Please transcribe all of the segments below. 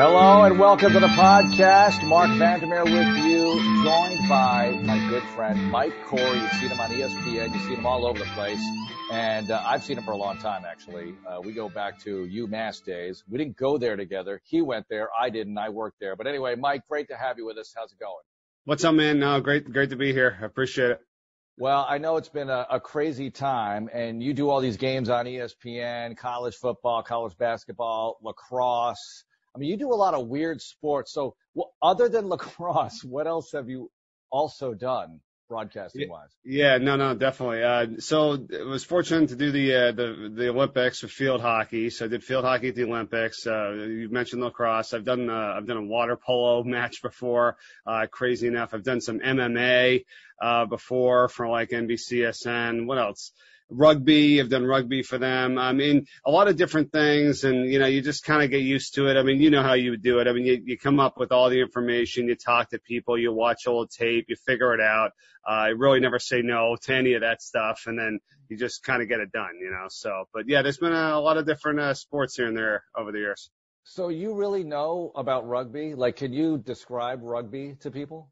Hello and welcome to the podcast. Marc Vandermeer with you, joined by my good friend Mike Corey. You've seen him on ESPN. You've seen him all over the place. And uh, I've seen him for a long time, actually. Uh, we go back to UMass days. We didn't go there together. He went there. I didn't. I worked there. But anyway, Mike, great to have you with us. How's it going? What's up, man? No, great, great to be here. I appreciate it. Well, I know it's been a, a crazy time, and you do all these games on ESPN, college football, college basketball, lacrosse. I mean, you do a lot of weird sports. So, well, other than lacrosse, what else have you also done broadcasting wise? Yeah, no, no, definitely. Uh, so I was fortunate to do the, uh, the, the Olympics with field hockey. So I did field hockey at the Olympics. Uh, you mentioned lacrosse. I've done, uh, I've done a water polo match before. Uh, crazy enough. I've done some MMA, uh, before for like NBCSN. What else? Rugby. I've done rugby for them. I mean, a lot of different things, and you know, you just kind of get used to it. I mean, you know how you would do it. I mean, you, you come up with all the information, you talk to people, you watch old tape, you figure it out. Uh, I really never say no to any of that stuff, and then you just kind of get it done, you know. So, but yeah, there's been a, a lot of different uh, sports here and there over the years. So you really know about rugby? Like, can you describe rugby to people?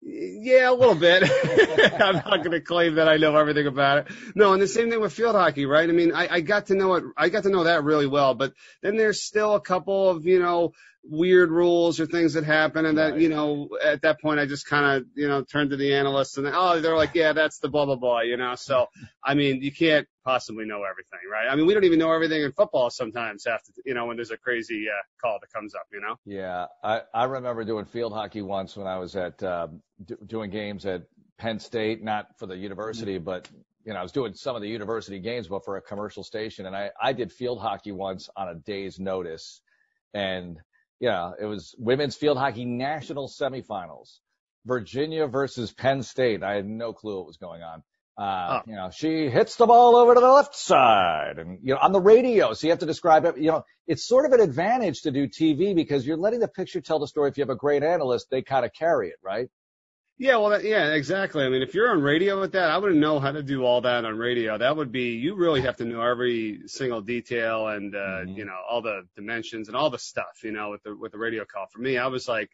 Yeah, a little bit. I'm not going to claim that I know everything about it. No, and the same thing with field hockey, right? I mean, I, I got to know it. I got to know that really well, but then there's still a couple of, you know, weird rules or things that happen. And that, you know, at that point, I just kind of, you know, turned to the analysts and, oh, they're like, yeah, that's the blah, blah, blah, you know? So, I mean, you can't possibly know everything, right? I mean, we don't even know everything in football sometimes after, you know, when there's a crazy uh, call that comes up, you know? Yeah. I, I remember doing field hockey once when I was at, uh, d- doing games at Penn State, not for the university, mm-hmm. but you know, I was doing some of the university games, but for a commercial station. And I, I did field hockey once on a day's notice. And yeah, it was women's field hockey national semifinals. Virginia versus Penn State. I had no clue what was going on. Uh, oh. you know, she hits the ball over to the left side and, you know, on the radio. So you have to describe it. You know, it's sort of an advantage to do TV because you're letting the picture tell the story. If you have a great analyst, they kind of carry it, right? Yeah, well, that, yeah, exactly. I mean, if you're on radio with that, I wouldn't know how to do all that on radio. That would be, you really have to know every single detail and, uh, mm-hmm. you know, all the dimensions and all the stuff, you know, with the, with the radio call. For me, I was like,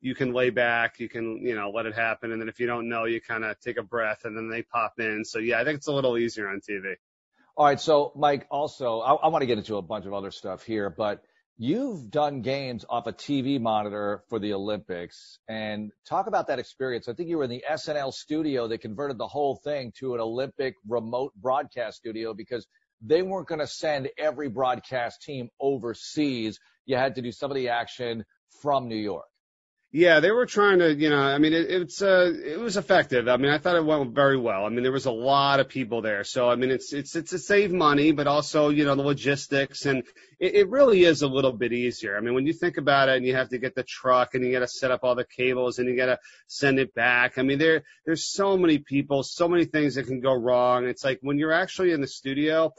you can lay back, you can, you know, let it happen. And then if you don't know, you kind of take a breath and then they pop in. So yeah, I think it's a little easier on TV. All right. So Mike, also, I, I want to get into a bunch of other stuff here, but You've done games off a TV monitor for the Olympics and talk about that experience. I think you were in the SNL studio. They converted the whole thing to an Olympic remote broadcast studio because they weren't going to send every broadcast team overseas. You had to do some of the action from New York. Yeah, they were trying to, you know, I mean, it, it's, uh, it was effective. I mean, I thought it went very well. I mean, there was a lot of people there. So, I mean, it's, it's, it's to save money, but also, you know, the logistics and it, it really is a little bit easier. I mean, when you think about it and you have to get the truck and you got to set up all the cables and you got to send it back. I mean, there, there's so many people, so many things that can go wrong. It's like when you're actually in the studio,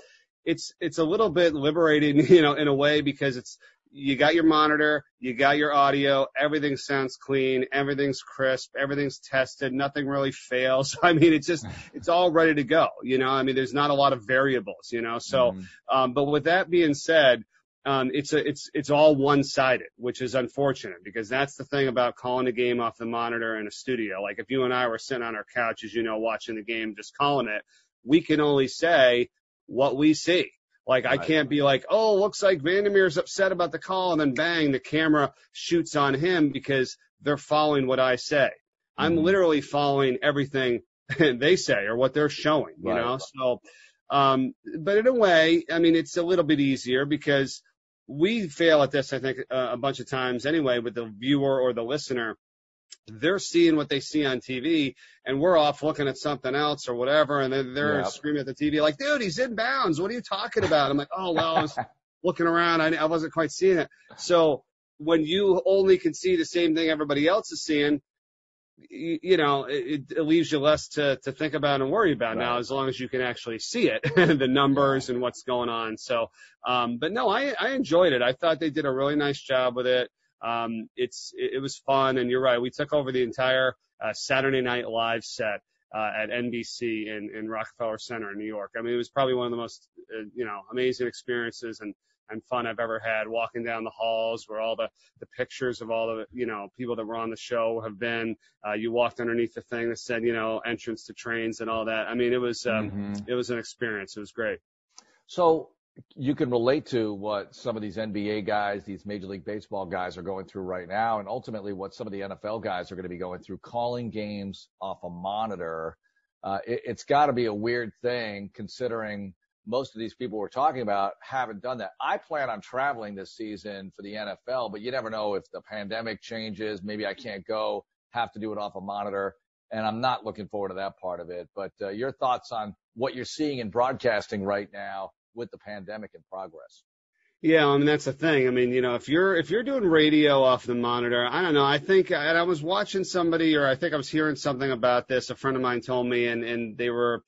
it's it's a little bit liberating, you know, in a way because it's you got your monitor, you got your audio, everything sounds clean, everything's crisp, everything's tested, nothing really fails. I mean, it's just, it's all ready to go, you know, I mean, there's not a lot of variables, you know, so, mm. um, but with that being said, um, it's a, it's, it's all one-sided, which is unfortunate because that's the thing about calling a game off the monitor in a studio. Like if you and I were sitting on our couch, as you know, watching the game, just calling it, we can only say what we see like. I can't be like, oh, looks like Vandermeer's upset about the call, and then bang, the camera shoots on him because they're following what I say. Mm-hmm. I'm literally following everything they say or what they're showing, you right. know. So, um, but in a way, I mean, it's a little bit easier because we fail at this, I think, uh, a bunch of times anyway, with the viewer or the listener they're seeing what they see on TV, and we're off looking at something else or whatever, and they're, they're yep. screaming at the TV like, "Dude, he's in bounds. What are you talking about?" I'm like, "Oh well, I was looking around. I, I wasn't quite seeing it." So when you only can see the same thing everybody else is seeing, you, you know, it, it leaves you less to to think about and worry about right. now, as long as you can actually see it, the numbers and what's going on. So, um, but no, I I enjoyed it. I thought they did a really nice job with it. Um, it's it, it was fun, and you're right. We took over the entire uh, Saturday Night Live set. uh, at NBC in, in Rockefeller Center in New York. I mean, it was probably one of the most, uh, you know, amazing experiences and, and fun I've ever had walking down the halls where all the, the pictures of all the, you know, people that were on the show have been. Uh, you walked underneath the thing that said, you know, entrance to trains and all that. I mean, it was, um, mm-hmm. it was an experience. It was great. So you can relate to what some of these NBA guys, these Major League Baseball guys are going through right now, and ultimately what some of the NFL guys are going to be going through, calling games off a monitor. Uh, it, it's got to be a weird thing considering most of these people we're talking about haven't done that. I plan on traveling this season for the NFL, but you never know if the pandemic changes. Maybe I can't go, have to do it off a monitor, and I'm not looking forward to that part of it. But uh, your thoughts on what you're seeing in broadcasting right now with the pandemic in progress. Yeah, I mean that's the thing. I mean, you know, if you're if you're doing radio off the monitor, I don't know. I think and I was watching somebody, or I think I was hearing something about this. A friend of mine told me, and and they were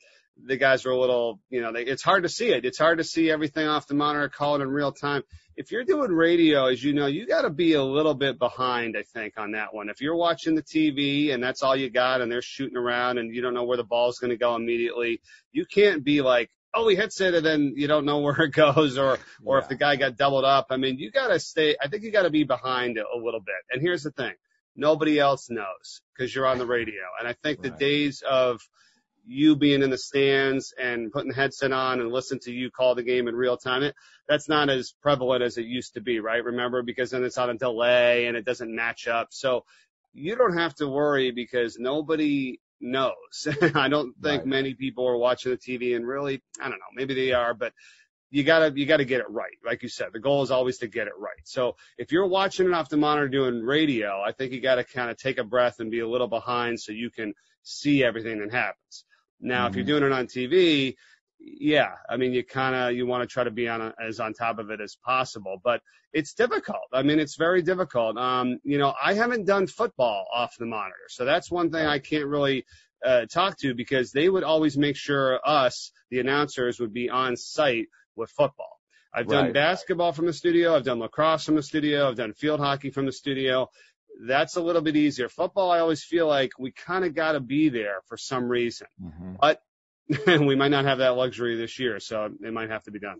the guys were a little, you know, they, it's hard to see it. It's hard to see everything off the monitor, call it in real time. If you're doing radio, as you know, you got to be a little bit behind, I think, on that one. If you're watching the TV and that's all you got, and they're shooting around, and you don't know where the ball's going to go immediately, you can't be like oh, he hits it and then you don't know where it goes or, or yeah. if the guy got doubled up. I mean, you got to stay, I think you got to be behind a little bit. And here's the thing. Nobody else knows because you're on the radio. And I think right. the days of you being in the stands and putting the headset on and listen to you call the game in real time, it, that's not as prevalent as it used to be, right? Remember, because then it's on a delay and it doesn't match up. So you don't have to worry because nobody knows. I don't think right. many people are watching the TV and really, I don't know, maybe they are, but you gotta, you gotta get it right. Like you said, the goal is always to get it right. So if you're watching it off the monitor doing radio, I think you gotta kind of take a breath and be a little behind so you can see everything that happens. Now, mm-hmm. if you're mm-hmm. doing it on TV, yeah, I mean, you kind of you want to try to be on a, as on top of it as possible, but it's difficult. I mean, it's very difficult. Um, you know, I haven't done football off the monitor, so that's one thing I can't really uh, talk to because they would always make sure us, the announcers, would be on site with football. I've done basketball from the studio. I've done lacrosse from the studio. I've done field hockey from the studio. That's a little bit easier. Football, I always feel like we kind of got to be there for some reason, mm-hmm. but we might not have that luxury this year, so it might have to be done.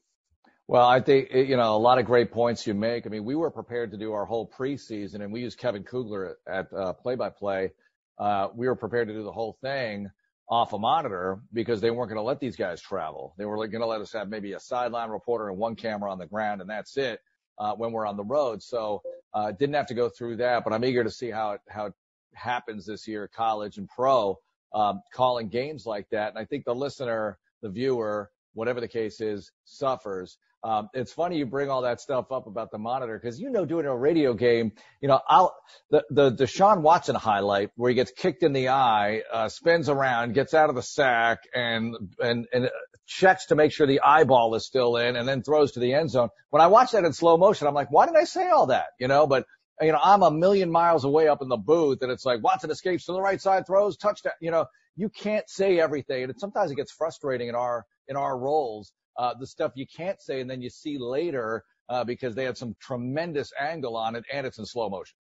Well, I think, you know, a lot of great points you make. I mean, we were prepared to do our whole preseason and we used Kevin Kugler at uh, play by play. Uh, we were prepared to do the whole thing off a monitor because they weren't going to let these guys travel. They were going to let us have maybe a sideline reporter and one camera on the ground and that's it, uh, when we're on the road. So, uh, didn't have to go through that, but I'm eager to see how it, how it happens this year, college and pro um, calling games like that. And I think the listener, the viewer, whatever the case is, suffers. Um, it's funny you bring all that stuff up about the monitor because you know doing a radio game, you know, I'll the the Deshaun Watson highlight where he gets kicked in the eye, uh, spins around, gets out of the sack, and and and checks to make sure the eyeball is still in, and then throws to the end zone. When I watch that in slow motion, I'm like, why did I say all that? You know, but you know, I'm a million miles away up in the booth and it's like Watson escapes to the right side, throws touchdown. You know, you can't say everything. And sometimes it gets frustrating in our, in our roles, uh, the stuff you can't say and then you see later, uh, because they had some tremendous angle on it and it's in slow motion.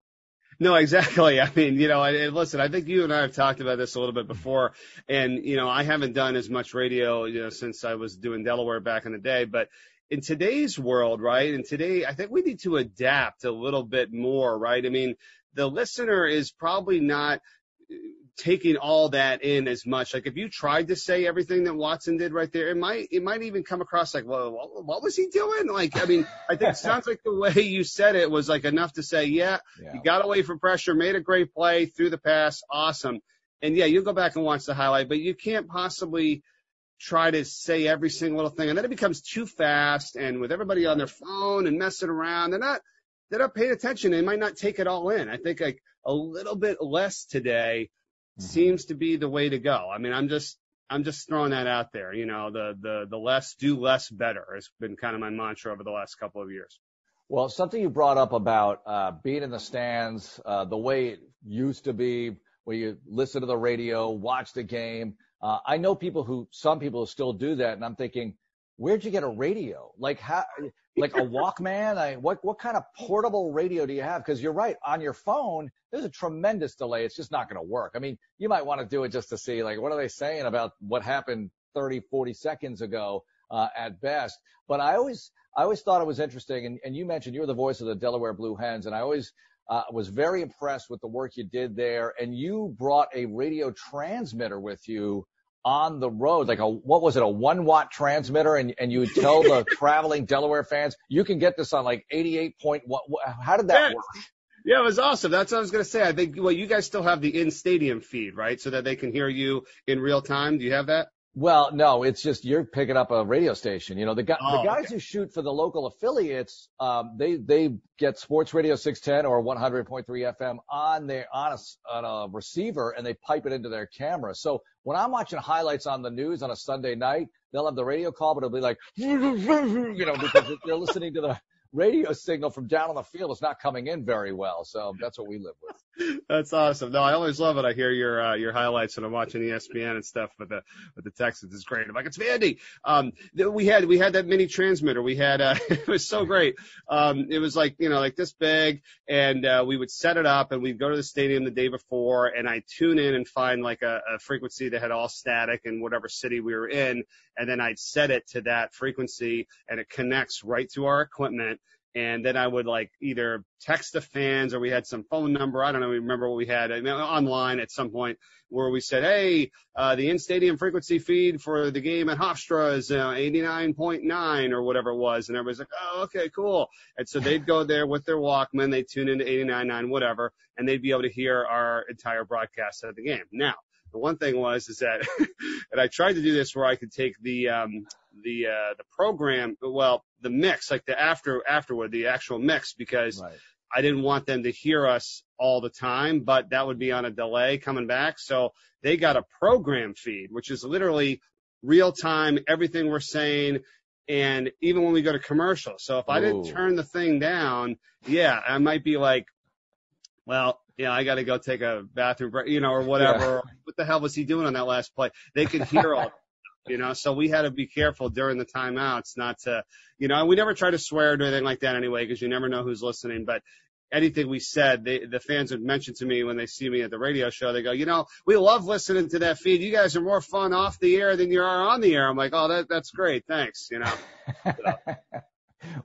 No, exactly. I mean, you know, and listen, I think you and I have talked about this a little bit before, and you know, I haven't done as much radio, you know, since I was doing Delaware back in the day, but in today's world, right? And today, I think we need to adapt a little bit more, right? I mean, the listener is probably not uh, taking all that in as much. Like if you tried to say everything that Watson did right there, it might it might even come across like, well, what, what was he doing? Like, I mean, I think it sounds like the way you said it was like enough to say, yeah, yeah, you got away from pressure, made a great play, through the pass, awesome. And yeah, you'll go back and watch the highlight, but you can't possibly try to say every single little thing, and then it becomes too fast. And with everybody on their phone and messing around, they're not they're not paying attention. They might not take it all in. I think like a little bit less today mm-hmm. seems to be the way to go. I mean, I'm just I'm just throwing that out there. You know, the the the less do less better has been kind of my mantra over the last couple of years. Well, something you brought up about uh, being in the stands, uh, the way it used to be, where you listen to the radio, watch the game. Uh, I know people who, some people still do that, and I'm thinking, where'd you get a radio? Like how, like a Walkman? I, what, what kind of portable radio do you have? Cause you're right. On your phone, there's a tremendous delay. It's just not going to work. I mean, you might want to do it just to see like, what are they saying about what happened 30, 40 seconds ago, uh, at best. But I always, I always thought it was interesting. And, and you mentioned you're the voice of the Delaware Blue Hens. And I always, uh, was very impressed with the work you did there. And you brought a radio transmitter with you on the road, like a, what was it, a one watt transmitter? And, and you would tell the traveling Delaware fans, you can get this on like 88.1. How did that yeah. work? Yeah, it was awesome. That's what I was going to say. I think, well, you guys still have the in stadium feed, right? So that they can hear you in real time. Do you have that? Well, no, it's just you're picking up a radio station. You know, the, oh, the guys okay. who shoot for the local affiliates, um, they they get Sports Radio 610 or 100.3 FM on their on a, on a receiver and they pipe it into their camera. So when I'm watching highlights on the news on a Sunday night, they'll have the radio call, but it'll be like, you know, because they're listening to the radio signal from down on the field is not coming in very well. So that's what we live with. That's awesome. No, I always love it. I hear your uh, your highlights when I'm watching ESPN and stuff But the with the Texans. It's great. I'm like, it's Vandy. Um, we had we had that mini transmitter. We had uh, it was so great. Um, it was like you know like this big, and uh, we would set it up, and we'd go to the stadium the day before, and I tune in and find like a, a frequency that had all static in whatever city we were in, and then I'd set it to that frequency, and it connects right to our equipment and then I would like either text the fans or we had some phone number. I don't know. Remember what we had I mean, online at some point where we said, Hey, uh, the in stadium frequency feed for the game at Hofstra is uh, 89.9 or whatever it was. And everybody's like, Oh, okay, cool. And so they'd go there with their Walkman. They'd tune into 89.9, whatever, and they'd be able to hear our entire broadcast of the game. Now, the one thing was is that, and I tried to do this where I could take the um, the uh, the program, well, the mix, like the after afterward, the actual mix, because Right. I didn't want them to hear us all the time, but that would be on a delay coming back. So they got a program feed, which is literally real time, everything we're saying. And even when we go to commercial. So if I didn't turn the thing down, yeah, I might be like, well, yeah, I got to go take a bathroom break, you know, or whatever. What the hell was he doing on that last play? They could hear all, you know, so we had to be careful during the timeouts not to, you know, and we never try to swear or anything like that anyway, because you never know who's listening. But anything we said, they, the fans would mention to me when they see me at the radio show. They go, you know, we love listening to that feed. You guys are more fun off the air than you are on the air. I'm like, oh, that that's great, thanks. You know,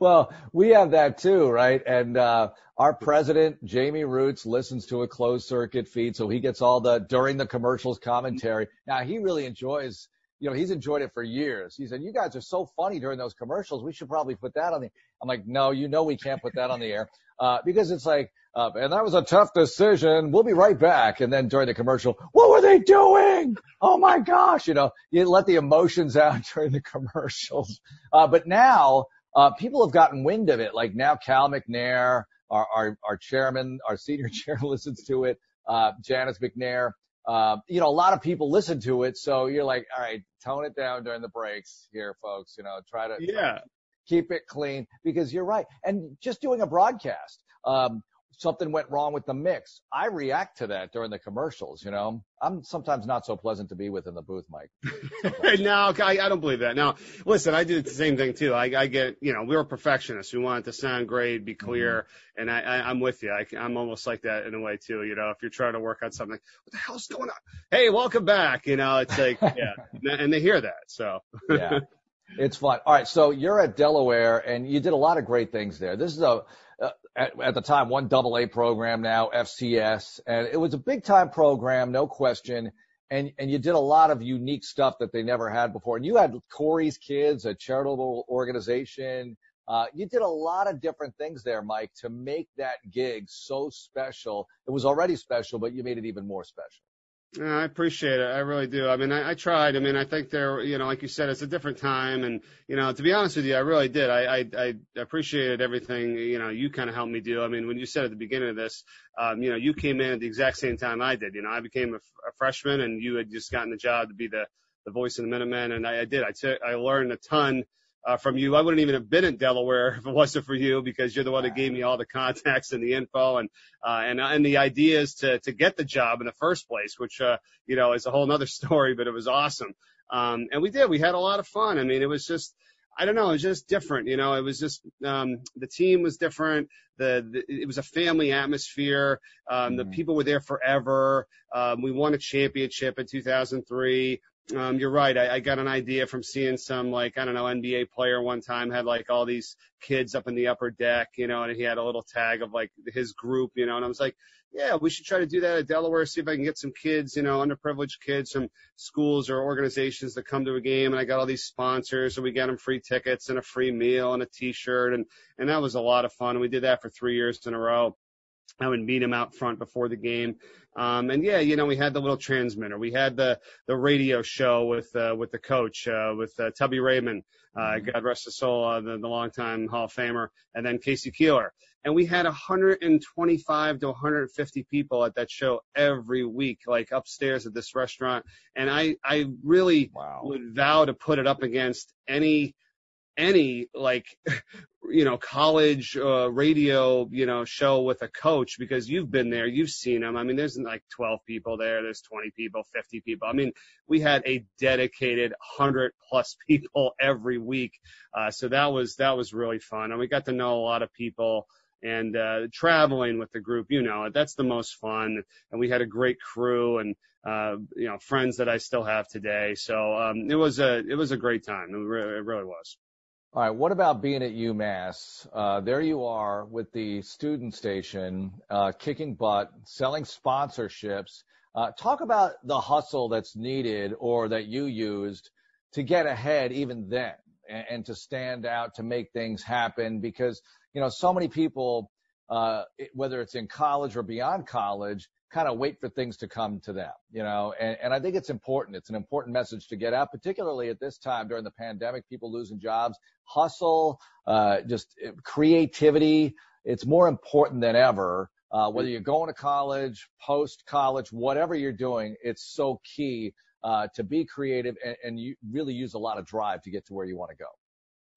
well, we have that too, right? And uh, our president, Jamie Rootes, listens to a closed circuit feed, so he gets all the during the commercials commentary. Now he really enjoys, you know, he's enjoyed it for years. He said, "You guys are so funny during those commercials. We should probably put that on the." I'm like, "No, you know, we can't put that on the air uh, because it's like." Uh, and that was a tough decision. We'll be right back. And then during the commercial, what were they doing? Oh my gosh. You know, you let the emotions out during the commercials. Uh, but now, uh, people have gotten wind of it. Like now Cal McNair, our, our, our chairman, our senior chair listens to it. Uh, Janice McNair, uh, you know, a lot of people listen to it. So you're like, all right, tone it down during the breaks here, folks. You know, try to yeah, keep it clean because you're right. And just doing a broadcast, um, something went wrong with the mix. I react to that during the commercials. You know, I'm sometimes not so pleasant to be with in the booth, Mike. no, I, I don't believe that. Now, listen, I do the same thing too. I, I get, you know, we're perfectionists. We want it to sound great, be clear, mm-hmm. and I, I, I'm with you. I, I'm almost like that in a way too. You know, if you're trying to work on something, what the hell's going on? Hey, welcome back. You know, it's like, yeah, and they hear that. So yeah, it's fun. All right, so you're at Delaware, and you did a lot of great things there. This is a uh, at, at the time one double A program now FCS, and it was a big time program, no question. And and you did a lot of unique stuff that they never had before. And you had Corey's Kids, a charitable organization. Uh, you did a lot of different things there, Mike, to make that gig so special. It was already special, but you made it even more special. I appreciate it. I really do. I mean, I, I tried. I mean, I think there, you know, like you said, it's a different time, and you know, to be honest with you, I really did. I I, I appreciated everything. You know, you kind of helped me do. I mean, when you said at the beginning of this, um, you know, you came in at the exact same time I did. You know, I became a, a freshman, and you had just gotten the job to be the the voice of the Minutemen, and I, I did. I took, I learned a ton uh, from you. I wouldn't even have been in Delaware if it wasn't for you because you're the one that gave me all the contacts and the info and uh, and and the ideas to to get the job in the first place, which uh, you know is a whole other story, but it was awesome. Um, and we did. We had a lot of fun. I mean, it was just. I don't know, it was just different. You know, it was just um, the team was different. The, the it was a family atmosphere. Um, mm-hmm. The people were there forever. Um, we won a championship in 2003. Um, you're right. I, I got an idea from seeing some like I don't know NBA player one time had like all these kids up in the upper deck, you know, and he had a little tag of like his group, you know, and I was like, yeah, we should try to do that at Delaware. See if I can get some kids, you know, underprivileged kids from schools or organizations to come to a game. And I got all these sponsors, and we got them free tickets and a free meal and a T-shirt, and and that was a lot of fun. We did that for three years in a row. I would meet him out front before the game. Um, and yeah, you know, we had the little transmitter. We had the, the radio show with, uh, with the coach, uh, with, uh, Tubby Raymond, uh, mm-hmm. God rest his soul, uh, the, the longtime Hall of Famer, and then K.C. Keeler. And we had 125 to 150 people at that show every week, like upstairs at this restaurant. And I, I really wow. would vow to put it up against any, any like you know college uh, radio you know show with a coach because you've been there you've seen them i mean there's like 12 people there there's 20 people 50 people. I mean we had a dedicated 100 plus people every week. Uh, so that was that was really fun. And we got to know a lot of people and uh, traveling with the group you know that's the most fun. And we had a great crew and uh, you know friends that i still have today. So um, it was a it was a great time. It it really was all right. What about being at UMass? Uh, there you are with the student station, uh, kicking butt, selling sponsorships. Uh, talk about the hustle that's needed or that you used to get ahead even then and, and to stand out to make things happen because, you know, so many people, uh, whether it's in college or beyond college, kind of wait for things to come to them, you know, and, and I think it's important. It's an important message to get out, particularly at this time during the pandemic, people losing jobs, hustle, uh, just creativity. It's more important than ever. Uh, whether you're going to college, post college, whatever you're doing, it's so key, uh, to be creative and, and you really use a lot of drive to get to where you want to go.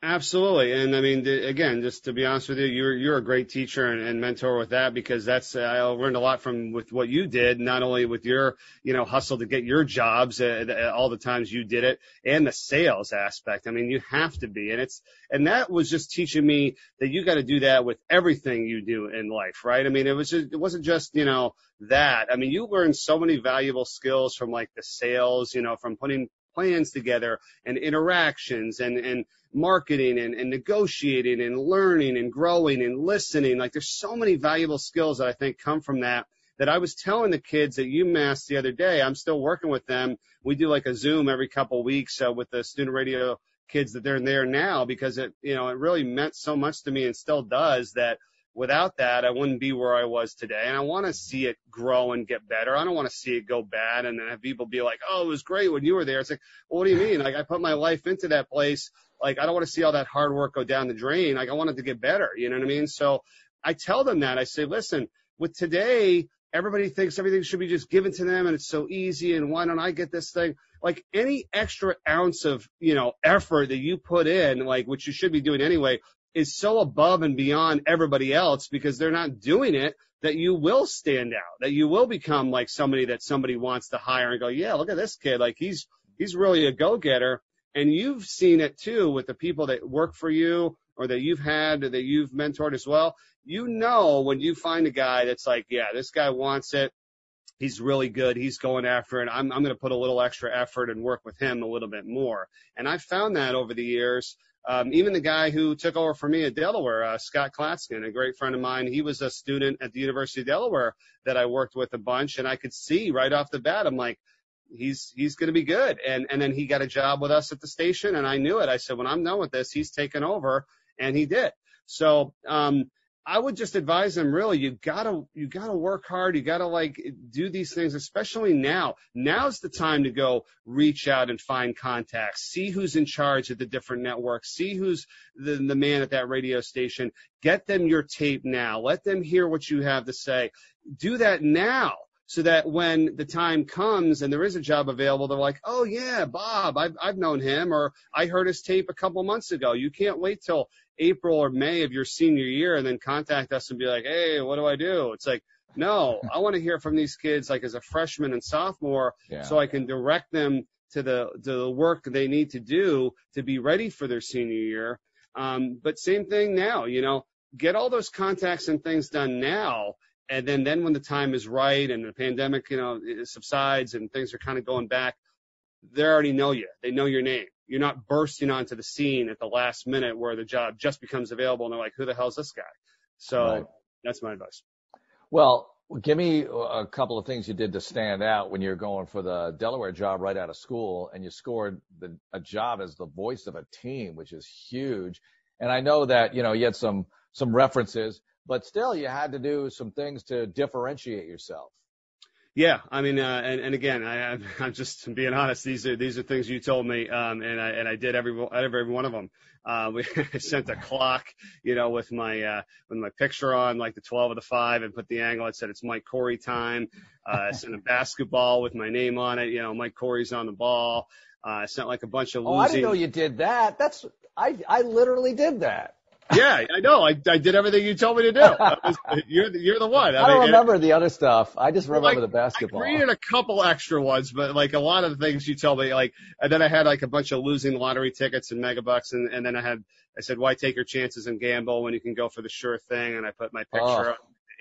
Absolutely. And I mean, again, just to be honest with you, you're, you're a great teacher and, and mentor with that because that's, I learned a lot from with what you did, not only with your, you know, hustle to get your jobs, uh, all the times you did it and the sales aspect. I mean, you have to be. And it's, and that was just teaching me that you got to do that with everything you do in life, right? I mean, it was, just, it wasn't just, you know, that. I mean, you learned so many valuable skills from like the sales, you know, from putting plans together and interactions and, and marketing and, and negotiating and learning and growing and listening. Like there's so many valuable skills that I think come from that that I was telling the kids at UMass the other day. I'm still working with them. We do like a Zoom every couple weeks uh, with the student radio kids that they're in there now because it, you know, it really meant so much to me and still does that without that, I wouldn't be where I was today. And I want to see it grow and get better. I don't want to see it go bad and then have people be like, oh, it was great when you were there. It's like, well, what do you mean? Like, I put my life into that place. Like, I don't want to see all that hard work go down the drain. Like, I want it to get better. You know what I mean? So I tell them that. I say, listen, with today, everybody thinks everything should be just given to them and it's so easy and why don't I get this thing? Like any extra ounce of, you know, effort that you put in, like, which you should be doing anyway, is so above and beyond everybody else because they're not doing it that you will stand out, that you will become like somebody that somebody wants to hire and go, yeah, look at this kid. Like he's, he's really a go-getter. And you've seen it too with the people that work for you or that you've had or that you've mentored as well. You know, when you find a guy that's like, yeah, this guy wants it. He's really good. He's going after it. I'm, I'm going to put a little extra effort and work with him a little bit more. And I've found that over the years um, even the guy who took over for me at Delaware, uh, Scott Klatskin, a great friend of mine, he was a student at the University of Delaware that I worked with a bunch, and I could see right off the bat, I'm like, he's he's going to be good. And and then he got a job with us at the station, and I knew it. I said, when I'm done with this, he's taking over, and he did. So um, I would just advise them really, you gotta, you gotta work hard. You gotta like do these things, especially now. Now's the time to go reach out and find contacts, see who's in charge at the different networks, see who's the, the man at that radio station. Get them your tape now. Let them hear what you have to say. Do that now so that when the time comes and there is a job available, they're like, oh yeah, Bob, I've, I've known him or I heard his tape a couple months ago. You can't wait till April or May of your senior year and then contact us and be like, hey, what do I do? It's like, no, I want to hear from these kids like as a freshman and sophomore yeah. so I can direct them to the to the work they need to do to be ready for their senior year. Um, but same thing now, you know, get all those contacts and things done now. And then, then when the time is right and the pandemic, you know, subsides and things are kind of going back, they already know you. They know your name. You're not bursting onto the scene at the last minute where the job just becomes available and they're like, who the hell's this guy? So right. that's my advice. Well, give me a couple of things you did to stand out when you're going for the Delaware job right out of school and you scored the, a job as the voice of a team, which is huge. And I know that, you know, you had some, some references, but still you had to do some things to differentiate yourself. Yeah, I mean, uh, and, and again, I, I'm just being honest. These are these are things you told me, um, and I and I did every every one of them. Uh, we sent a clock, you know, with my uh, with my picture on, like the 12 of the five, and put the angle. It said it's Mike Corey time. Uh, I sent a basketball with my name on it. You know, Mike Corey's on the ball. Uh, I sent like a bunch of. Losing... Oh, I didn't know you did that. That's I I literally did that yeah, I know. I, I did everything you told me to do. Was, you're the, you're the one. I, I don't remember it, the other stuff. I just remember like, the basketball. I created a couple extra ones, but like a lot of the things you told me, like, and then I had like a bunch of losing lottery tickets and megabucks, and, and then I had, I said, why take your chances and gamble when you can go for the sure thing? And I put my picture oh. up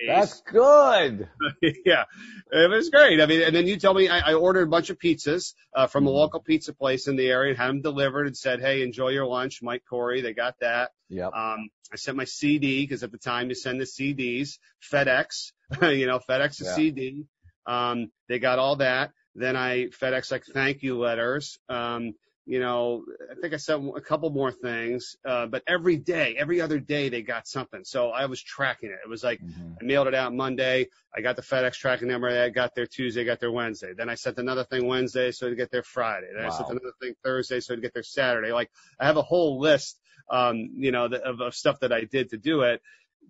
that's good. yeah, it was great. I mean, and then you tell me I, I ordered a bunch of pizzas uh, from a mm-hmm. local pizza place in the area and had them delivered and said, "Hey, enjoy your lunch, Mike Corey." They got that. Yeah. Um, I sent my CD because at the time you send the CDs, FedEx, you know, FedEx a yeah. CD. Um, they got all that. Then I FedEx like thank you letters. Um, you know, I think I said a couple more things, uh, but every day, every other day they got something. So I was tracking it. It was like mm-hmm. I mailed it out Monday. I got the FedEx tracking number. I got there Tuesday, got there Wednesday. Then I sent another thing Wednesday so to get there Friday. Then wow. I sent another thing Thursday so to get there Saturday. Like I have a whole list, um, you know, of, of stuff that I did to do it.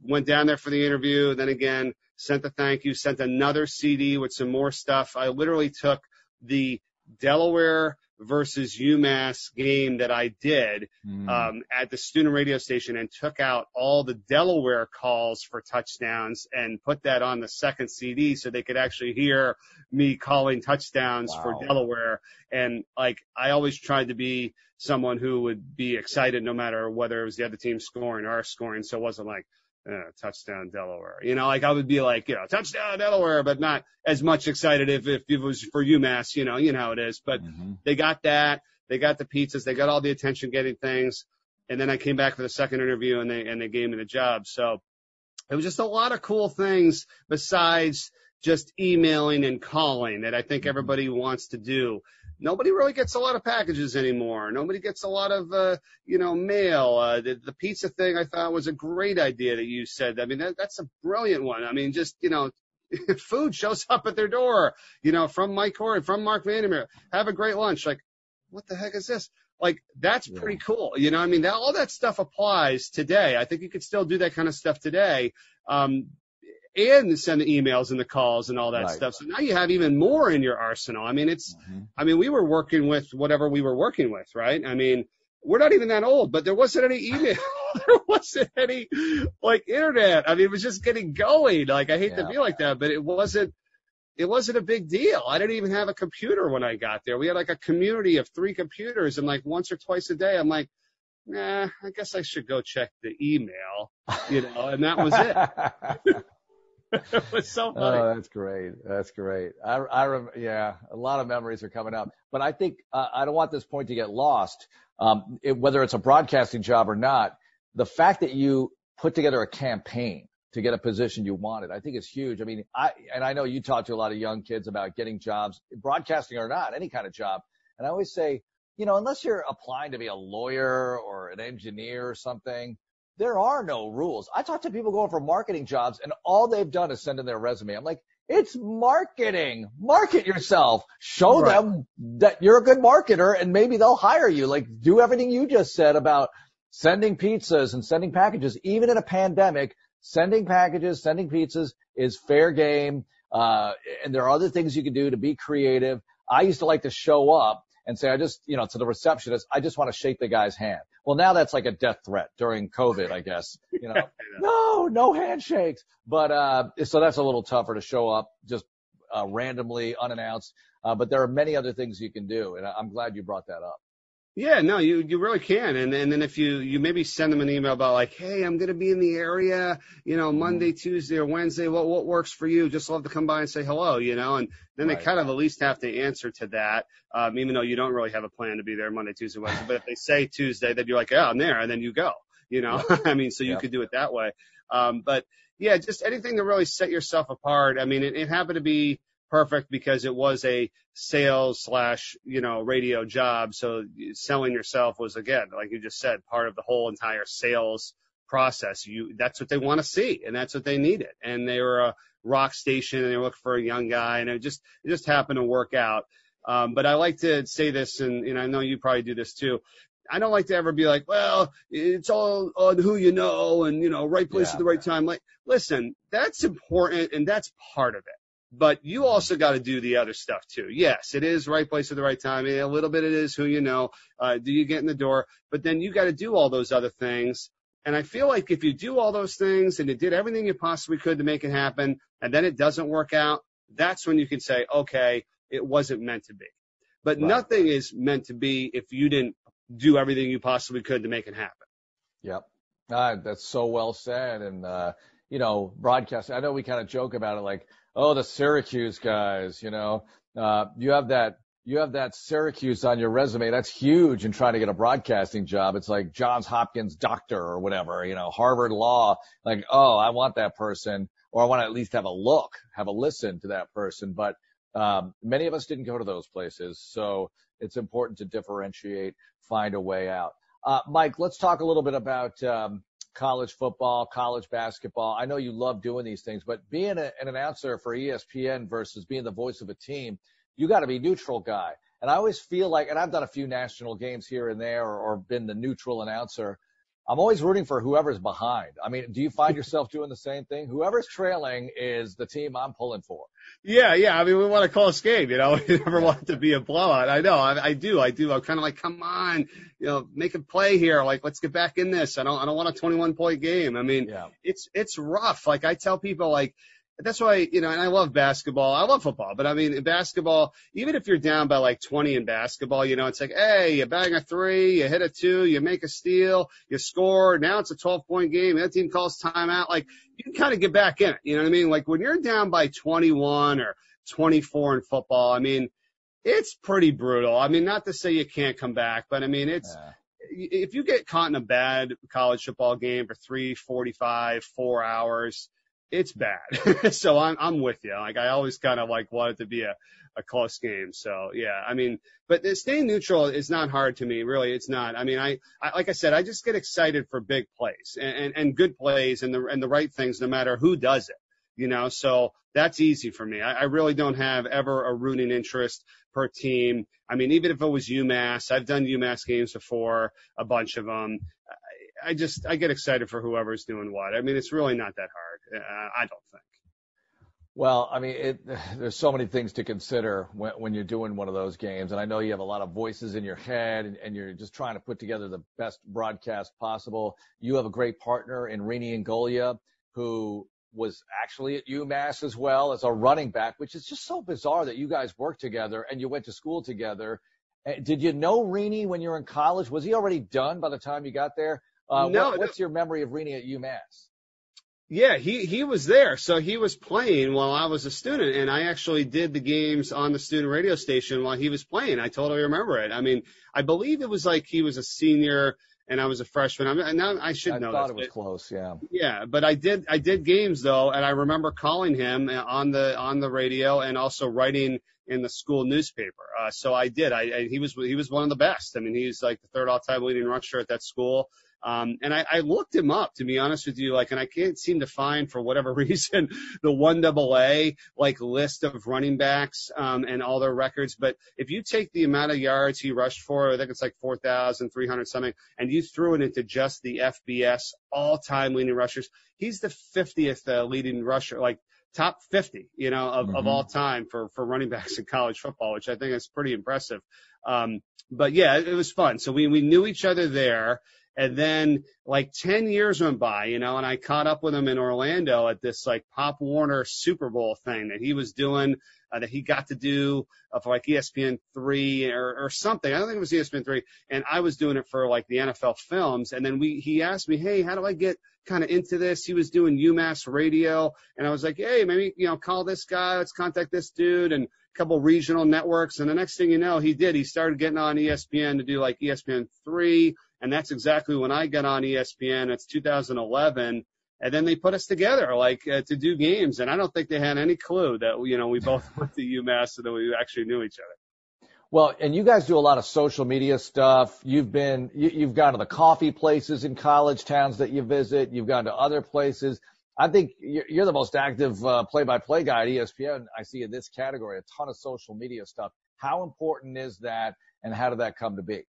Went down there for the interview. Then again, sent the thank you, sent another CD with some more stuff. I literally took the Delaware versus UMass game that I did mm. um, at the student radio station and took out all the Delaware calls for touchdowns and put that on the second CD so they could actually hear me calling touchdowns wow. for Delaware. And like I always tried to be someone who would be excited no matter whether it was the other team scoring or scoring. So it wasn't like, uh, touchdown Delaware. You know, like I would be like, you know, touchdown Delaware, but not as much excited if, if it was for UMass, you know, you know how it is. But mm-hmm. they got that. They got the pizzas. They got all the attention getting things. And then I came back for the second interview and they, and they gave me the job. So it was just a lot of cool things besides just emailing and calling that I think mm-hmm. everybody wants to do nobody really gets a lot of packages anymore. Nobody gets a lot of, uh, you know, mail. Uh, the, the pizza thing I thought was a great idea that you said. I mean, that, that's a brilliant one. I mean, just, you know, food shows up at their door, you know, from Mike Corey, from Marc Vandermeer. Have a great lunch. Like, what the heck is this? Like, that's yeah. pretty cool. You know, I mean, that, all that stuff applies today. I think you could still do that kind of stuff today. Um, and send the emails and the calls and all that right. stuff. So now you have even more in your arsenal. I mean, it's, mm-hmm. I mean, we were working with whatever we were working with, right? I mean, we're not even that old, but there wasn't any email. there wasn't any like internet. I mean, it was just getting going. Like, I hate yeah. to be like that, but it wasn't, it wasn't a big deal. I didn't even have a computer when I got there. We had like a community of three computers and like once or twice a day, I'm like, nah, I guess I should go check the email, you know, and that was it. it was so funny. Oh, that's great. That's great. I, I rem- yeah, a lot of memories are coming up, but I think uh, I don't want this point to get lost. Um, it, whether it's a broadcasting job or not, the fact that you put together a campaign to get a position you wanted, I think is huge. I mean, I, and I know you talk to a lot of young kids about getting jobs, broadcasting or not, any kind of job. And I always say, you know, unless you're applying to be a lawyer or an engineer or something, there are no rules. I talk to people going for marketing jobs and all they've done is send in their resume. I'm like, it's marketing. Market yourself. Show right. them that you're a good marketer and maybe they'll hire you. Like do everything you just said about sending pizzas and sending packages. Even in a pandemic, sending packages, sending pizzas is fair game. Uh, and there are other things you can do to be creative. I used to like to show up and say, I just, you know, to the receptionist, I just want to shake the guy's hand. Well, now that's like a death threat during COVID, I guess. You know, no, no handshakes. But uh, so that's a little tougher to show up just uh, randomly, unannounced. Uh, but there are many other things you can do, and I'm glad you brought that up. Yeah, no, you you really can, and and then if you you maybe send them an email about like, hey, I'm gonna be in the area, you know, Monday, Tuesday, or Wednesday. What what works for you? Just love to come by and say hello, you know, and then right. they kind of at least have to answer to that, um, even though you don't really have a plan to be there Monday, Tuesday, Wednesday. But if they say Tuesday, then you're like, yeah, I'm there, and then you go, you know. Yeah. I mean, so you yeah. could do it that way. Um, but yeah, just anything to really set yourself apart. I mean, it, it happened to be perfect because it was a sales slash, you know, radio job. So selling yourself was again, like you just said, part of the whole entire sales process. You, that's what they want to see and that's what they needed. And they were a rock station and they were looking for a young guy and it just, it just happened to work out. Um, but I like to say this and, and I know you probably do this too. I don't like to ever be like, well, it's all on who you know and, you know, right place yeah. at the right time. Like, listen, that's important and that's part of it but you also got to do the other stuff too. Yes, it is right place at the right time. A little bit it is who you know. Uh, do you get in the door? But then you got to do all those other things. And I feel like if you do all those things and you did everything you possibly could to make it happen, and then it doesn't work out, that's when you can say, okay, it wasn't meant to be. But right. nothing is meant to be if you didn't do everything you possibly could to make it happen. Yep. Uh, that's so well said. And, uh, you know, broadcast, I know we kind of joke about it like, oh, the Syracuse guys, you know, uh, you have that, you have that Syracuse on your resume. That's huge in trying to get a broadcasting job. It's like Johns Hopkins doctor or whatever, you know, Harvard law. Like, oh, I want that person or I want to at least have a look, have a listen to that person. But, um, many of us didn't go to those places. So it's important to differentiate, find a way out. Uh, Mike, let's talk a little bit about, um, college football, college basketball. I know you love doing these things, but being a, an announcer for ESPN versus being the voice of a team, you got to be neutral guy. And I always feel like, and I've done a few national games here and there or, or been the neutral announcer. I'm always rooting for whoever's behind. I mean, do you find yourself doing the same thing? Whoever's trailing is the team I'm pulling for. Yeah, yeah. I mean, we want to call a game, you know. We never want to be a blowout. I know. I, I do. I do. I'm kind of like, come on, you know, make a play here. Like, let's get back in this. I don't. I don't want a 21 point game. I mean, yeah. it's it's rough. Like I tell people, like that's why, you know, and I love basketball. I love football, but I mean, in basketball, even if you're down by like 20 in basketball, you know, it's like, hey, you bang a three, you hit a two, you make a steal, you score. Now it's a 12 point game. That team calls timeout. Like you can kind of get back in it. You know what I mean? Like when you're down by 21 or 24 in football, I mean, it's pretty brutal. I mean, not to say you can't come back, but I mean, it's, yeah if you get caught in a bad college football game for three, forty-five, four hours, it's bad. so I'm I'm with you. Like I always kind of like want it to be a a close game. So yeah, I mean, but staying neutral is not hard to me. Really, it's not. I mean, I, I like I said, I just get excited for big plays and, and and good plays and the and the right things, no matter who does it. You know, so that's easy for me. I, I really don't have ever a rooting interest per team. I mean, even if it was UMass, I've done UMass games before, a bunch of them. I just I get excited for whoever's doing what. I mean, it's really not that hard. Uh, I don't think. Well, I mean, it, there's so many things to consider when, when you're doing one of those games, and I know you have a lot of voices in your head, and, and you're just trying to put together the best broadcast possible. You have a great partner in Rene Ingoglia, who was actually at UMass as well as a running back, which is just so bizarre that you guys worked together and you went to school together. Eh, did you know Rene when you were in college? Was he already done by the time you got there? Uh, no, what, what's your memory of Rene at UMass? Yeah, he he was there, so he was playing while I was a student, and I actually did the games on the student radio station while he was playing. I totally remember it. I mean, I believe it was like he was a senior and I was a freshman. I'm now I should I know. I thought it was close, yeah. Yeah, but I did I did games though, and I remember calling him on the on the radio and also writing in the school newspaper. Uh, so I did. I, I he was he was one of the best. I mean, he's like the third all time leading rusher at that school. Um, and I, I looked him up to be honest with you, like, and I can't seem to find for whatever reason the one double A like list of running backs, um, and all their records. But if you take the amount of yards he rushed for, I think it's like 4,300 something, and you threw it into just the FBS all time leading rushers, he's the 50th uh, leading rusher, like top 50, you know, of, mm-hmm. of all time for, for running backs in college football, which I think is pretty impressive. Um, but yeah, it, it was fun. So we, we knew each other there. And then like 10 years went by, you know, and I caught up with him in Orlando at this like Pop Warner Super Bowl thing that he was doing uh, that he got to do uh, for like ESPN three or, or something. I don't think it was ESPN three, and I was doing it for like the NFL films. And then we he asked me, hey, how do I get kind of into this? He was doing UMass radio, and I was like, hey, maybe you know call this guy, let's contact this dude, and a couple regional networks. And the next thing you know, he did. He started getting on ESPN to do like ESPN three, and that's exactly when I got on ESPN. It's 2011 and then they put us together like uh, to do games. And i don't think they had any clue that you know we both went to umass and that we actually knew each other. Well and you guys do a lot of social media stuff. You've been you, you've gone to the coffee places in college towns that you visit. You've gone to other places. I think you're, the most active uh, play-by-play guy at espn i see in this category a ton of social media stuff. How important is that and how did that come to be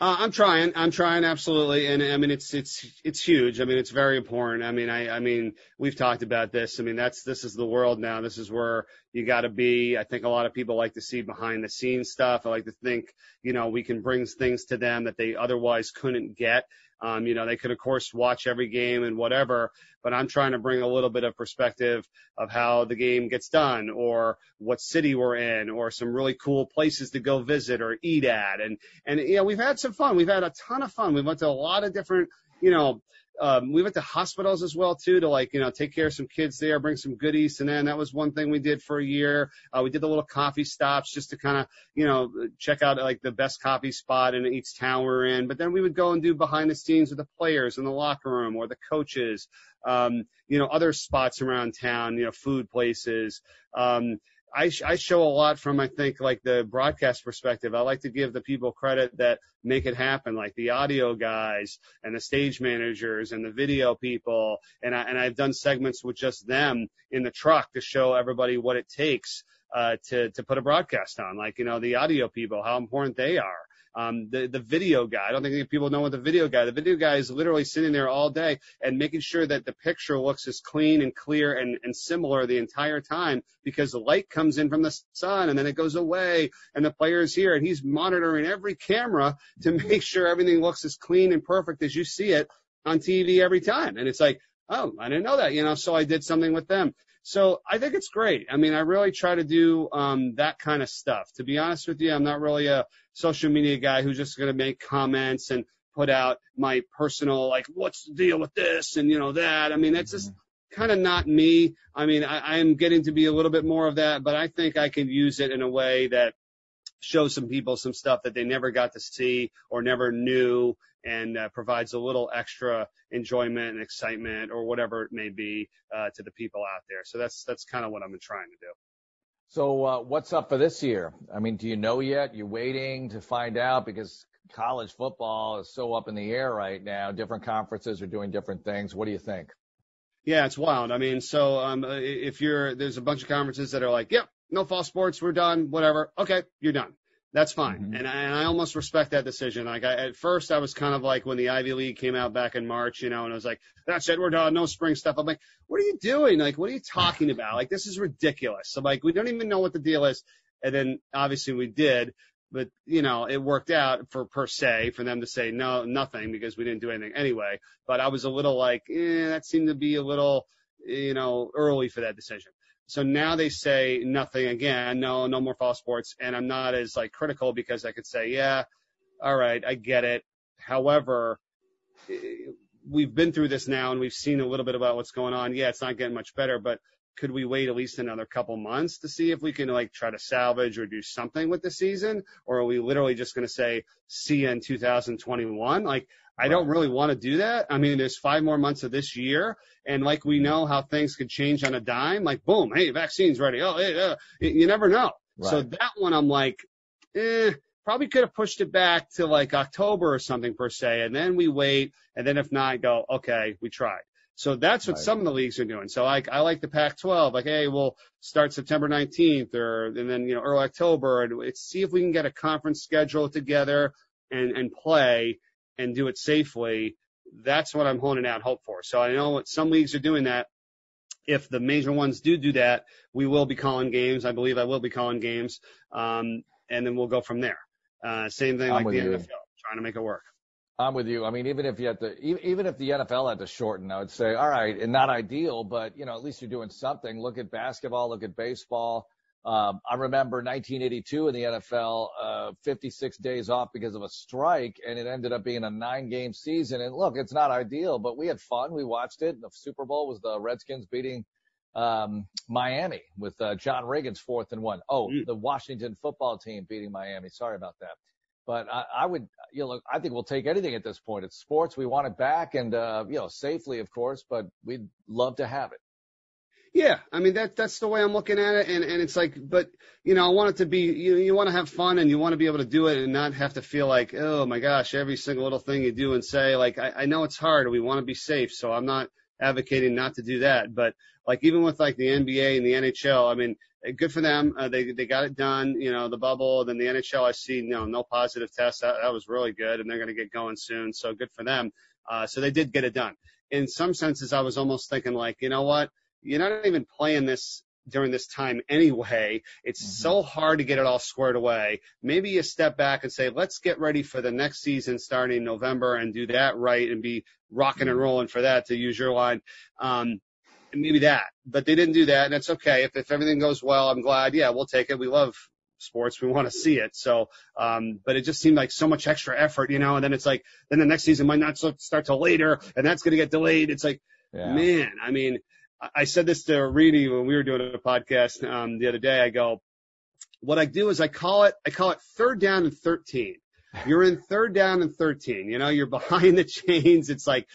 uh, I'm trying. I'm trying absolutely, and I mean it's it's it's huge. I mean it's very important. I mean I I mean we've talked about this. I mean that's this is the world now. This is where you got to be. I think a lot of people like to see behind the scenes stuff. I like to think you know we can bring things to them that they otherwise couldn't get. Um, you know, they could of course watch every game and whatever, but I'm trying to bring a little bit of perspective of how the game gets done or what city we're in or some really cool places to go visit or eat at. And, and, you know, we've had some fun. We've had a ton of fun. We went to a lot of different, you know, um, we went to hospitals as well too to like you know take care of some kids there, bring some goodies, and then that was one thing we did for a year. Uh, we did the little coffee stops just to kind of you know check out like the best coffee spot in each town we're in. But then we would go and do behind the scenes with the players in the locker room or the coaches, um, you know other spots around town, you know food places. Um, I, I show a lot from, I think, like the broadcast perspective. I like to give the people credit that make it happen, like the audio guys and the stage managers and the video people. And I, and I've done segments with just them in the truck to show everybody what it takes, uh, to, to put a broadcast on, like, you know, the audio people, how important they are um, the the video guy. I don't think people know what the video guy. The video guy is literally sitting there all day and making sure that the picture looks as clean and clear and, and similar the entire time because the light comes in from the sun and then it goes away and the player is here and he's monitoring every camera to make sure everything looks as clean and perfect as you see it on TV every time. And it's like, oh, I didn't know that, you know, so I did something with them. So I think it's great. I mean, I really try to do um, that kind of stuff. To be honest with you, I'm not really a social media guy who's just going to make comments and put out my personal like, what's the deal with this and you know that. I mean, that's just mm-hmm. kind of not me. I mean, I, I'm getting to be a little bit more of that, but I think I can use it in a way that shows some people some stuff that they never got to see or never knew and uh, provides a little extra enjoyment and excitement or whatever it may be uh, to the people out there. So that's that's kind of what I'm trying to do. So uh, what's up for this year? I mean, do you know yet? You're waiting to find out because college football is so up in the air right now. Different conferences are doing different things. What do you think? Yeah, it's wild. I mean, so um, if you're there's a bunch of conferences that are like, yep, no fall sports, we're done, whatever. Okay, you're done. That's fine. Mm-hmm. And, I, and I almost respect that decision. Like I, at first I was kind of like when the Ivy League came out back in March, you know, and I was like, that's it. We're done. No spring stuff. I'm like, what are you doing? Like, what are you talking about? Like, this is ridiculous. I'm like, we don't even know what the deal is. And then obviously we did, but you know, it worked out for per se for them to say no, nothing because we didn't do anything anyway. But I was a little like, eh, that seemed to be a little, you know, early for that decision. So now they say nothing again. No, no more fall sports. And I'm not as like critical because I could say, yeah, all right, I get it. However, we've been through this now and we've seen a little bit about what's going on. Yeah, it's not getting much better, but could we wait at least another couple months to see if we can like try to salvage or do something with the season? Or are we literally just going to say, see you in 2021? Like, I don't really want to do that. I mean, there's five more months of this year, and like we know how things could change on a dime. Like, boom, hey, vaccine's ready. Oh, hey, uh, you never know. Right. So that one, I'm like, eh, probably could have pushed it back to like October or something per se, and then we wait, and then if not, go, okay, we tried. So that's what right. some of the leagues are doing. So I, I like the Pac-12, like, hey, we'll start September 19th or, and then, you know, early October and see if we can get a conference schedule together and, and play and do it safely, that's what I'm holding out hope for. So I know what some leagues are doing that. If the major ones do do that, we will be calling games. I believe I will be calling games. Um, and then we'll go from there. Uh, same thing I'm like the you. NFL, trying to make it work. I'm with you. I mean, even if you had to, even if the NFL had to shorten, I would say, all right, and not ideal, but you know, at least you're doing something. Look at basketball, look at baseball. Um, I remember 1982 in the NFL, uh, 56 days off because of a strike, and it ended up being a nine-game season. And look, it's not ideal, but we had fun. We watched it. The Super Bowl was the Redskins beating um, Miami with uh, John Riggins fourth and one. Oh, mm. the Washington football team beating Miami. Sorry about that. But I, I would, you know, I think we'll take anything at this point. It's sports. We want it back and, uh, you know, safely, of course, but we'd love to have it. Yeah, I mean that that's the way I'm looking at it, and and it's like, but you know, I want it to be you you want to have fun and you want to be able to do it and not have to feel like, oh my gosh, every single little thing you do and say, like I, I know it's hard, we want to be safe, so I'm not advocating not to do that, but like even with like the NBA and the NHL, I mean, good for them, uh, they they got it done, you know, the bubble, then the NHL, I see, you know, no positive tests, that, that was really good, and they're to get going soon, so good for them. Uh, so they did get it done. In some senses, I was almost thinking like, you know what? You're not even playing this during this time anyway. It's mm-hmm. so hard to get it all squared away. Maybe you step back and say, let's get ready for the next season starting November and do that right and be rocking and mm-hmm. rolling for that to use your line. Um, maybe that, but they didn't do that and it's okay. If, if everything goes well, I'm glad. Yeah, we'll take it. We love sports. We want to see it. So, um, but it just seemed like so much extra effort, you know, and then it's like, then the next season might not start till later and that's going to get delayed. It's like, yeah. man, I mean, I said this to Reedy when we were doing a podcast um, the other day. I go, what I do is I call it I call it third down and thirteen. You're in third down and thirteen. You know, you're behind the chains. It's like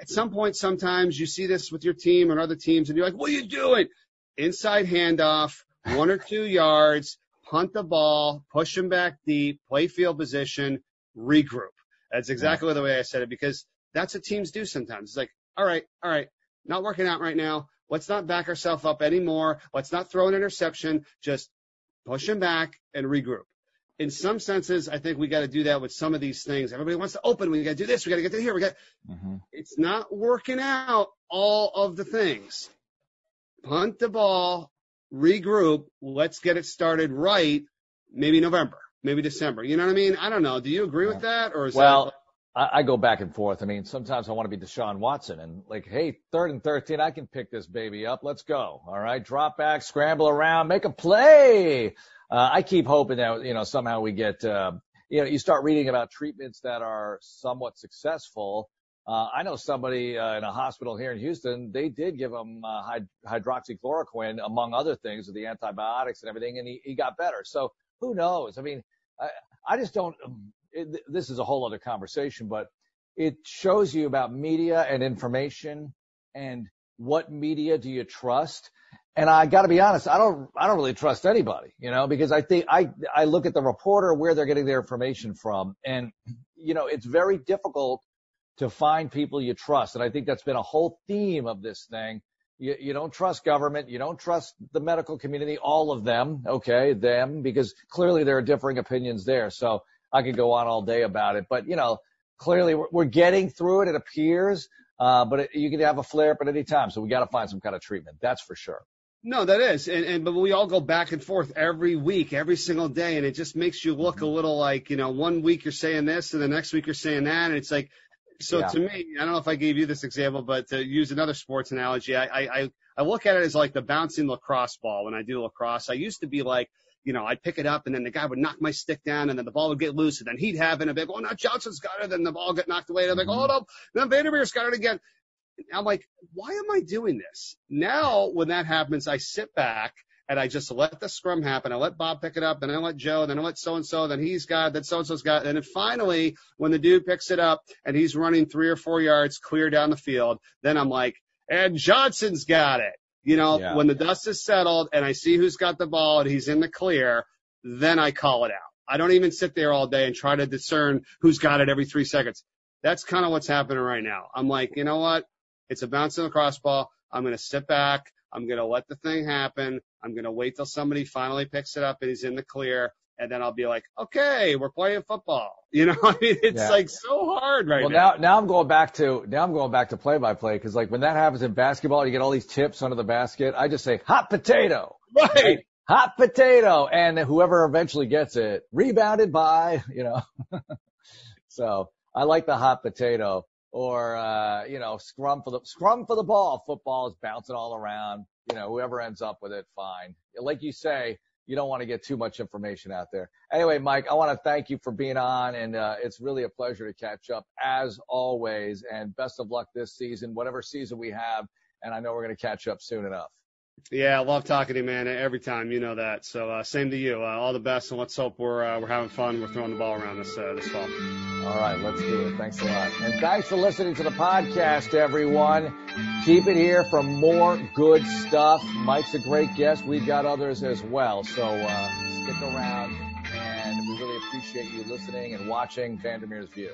at some point, sometimes you see this with your team and other teams, and you're like, what are you doing? Inside handoff, one or two yards, punt the ball, push them back deep, play field position, regroup. That's exactly the way I said it because that's what teams do sometimes. It's like, all right, all right, not working out right now. Let's not back ourselves up anymore. Let's not throw an interception. Just push him back and regroup. In some senses, I think we got to do that with some of these things. Everybody wants to open. We got to do this. We got to get to here. We got. Mm-hmm. It's not working out all of the things. Punt the ball, regroup. Let's get it started right. Maybe November, maybe December. You know what I mean? I don't know. Do you agree with that, or is well, that? I, I go back and forth. I mean, sometimes I want to be Deshaun Watson and like, hey, third and 13, I can pick this baby up. Let's go. All right. Drop back, scramble around, make a play. Uh, I keep hoping that, you know, somehow we get, uh, you know, you start reading about treatments that are somewhat successful. Uh, I know somebody uh, in a hospital here in Houston. They did give him uh, hyd- hydroxychloroquine, among other things, with the antibiotics and everything, and he, he got better. So who knows? I mean, I, I just don't it, this is a whole other conversation, but it shows you about media and information and what media do you trust? And I got to be honest, I don't, I don't really trust anybody, you know, because I think I, I look at the reporter where they're getting their information from, and you know, it's very difficult to find people you trust. And I think that's been a whole theme of this thing. You, you don't trust government. You don't trust the medical community, all of them. Okay. Them, because clearly there are differing opinions there. So I could go on all day about it, but you know, clearly we're, we're getting through it. It appears, uh, but it, you can have a flare up at any time. So we got to find some kind of treatment. That's for sure. No, that is, and, and but we all go back and forth every week, every single day, and it just makes you look a little like you know, one week you're saying this, and the next week you're saying that, and it's like, so yeah. to me, I don't know if I gave you this example, but to use another sports analogy, I, I I look at it as like the bouncing lacrosse ball when I do lacrosse. I used to be like, you know, I'd pick it up and then the guy would knock my stick down and then the ball would get loose and then he'd have it and I'd be like, oh, no, Johnson's got it. And the ball get knocked away. And I'm like, oh, no, then Vandermeer's got it again. I'm like, why am I doing this? Now, when that happens, I sit back and I just let the scrum happen. I let Bob pick it up, then I let Joe, then I let so and so, then he's got, then so and so's got, and then finally, when the dude picks it up and he's running three or four yards clear down the field, then I'm like, and Johnson's got it. You know, yeah. when the dust is settled and I see who's got the ball and he's in the clear, then I call it out. I don't even sit there all day and try to discern who's got it every three seconds. That's kind of what's happening right now. I'm like, you know what? It's a bouncing lacrosse ball. I'm going to sit back. I'm going to let the thing happen. I'm going to wait till somebody finally picks it up and he's in the clear and then I'll be like, okay, we're playing football. You know, I mean, it's yeah. like so hard right well, now. now. Now I'm going back to now I'm going back to play by play because like when that happens in basketball, you get all these tips under the basket. I just say hot potato, right? right? Hot potato, and whoever eventually gets it, rebounded by, you know. so I like the hot potato or uh, you know, scrum for the scrum for the ball. Football is bouncing all around. you know, whoever ends up with it, fine. Like you say, you don't want to get too much information out there. Anyway, Mike, I want to thank you for being on, and uh, it's really a pleasure to catch up as always. And best of luck this season, whatever season we have. And I know we're going to catch up soon enough. Yeah, I love talking to you, man. Every time, you know that. So uh, same to you. Uh, all the best, and let's hope we're uh, we're having fun. We're throwing the ball around this uh, this fall. All right, let's do it. Thanks a lot, and thanks for listening to the podcast, everyone. Keep it here for more good stuff. Mike's a great guest. We've got others as well, so uh, stick around. And we really appreciate you listening and watching Vandermeer's View.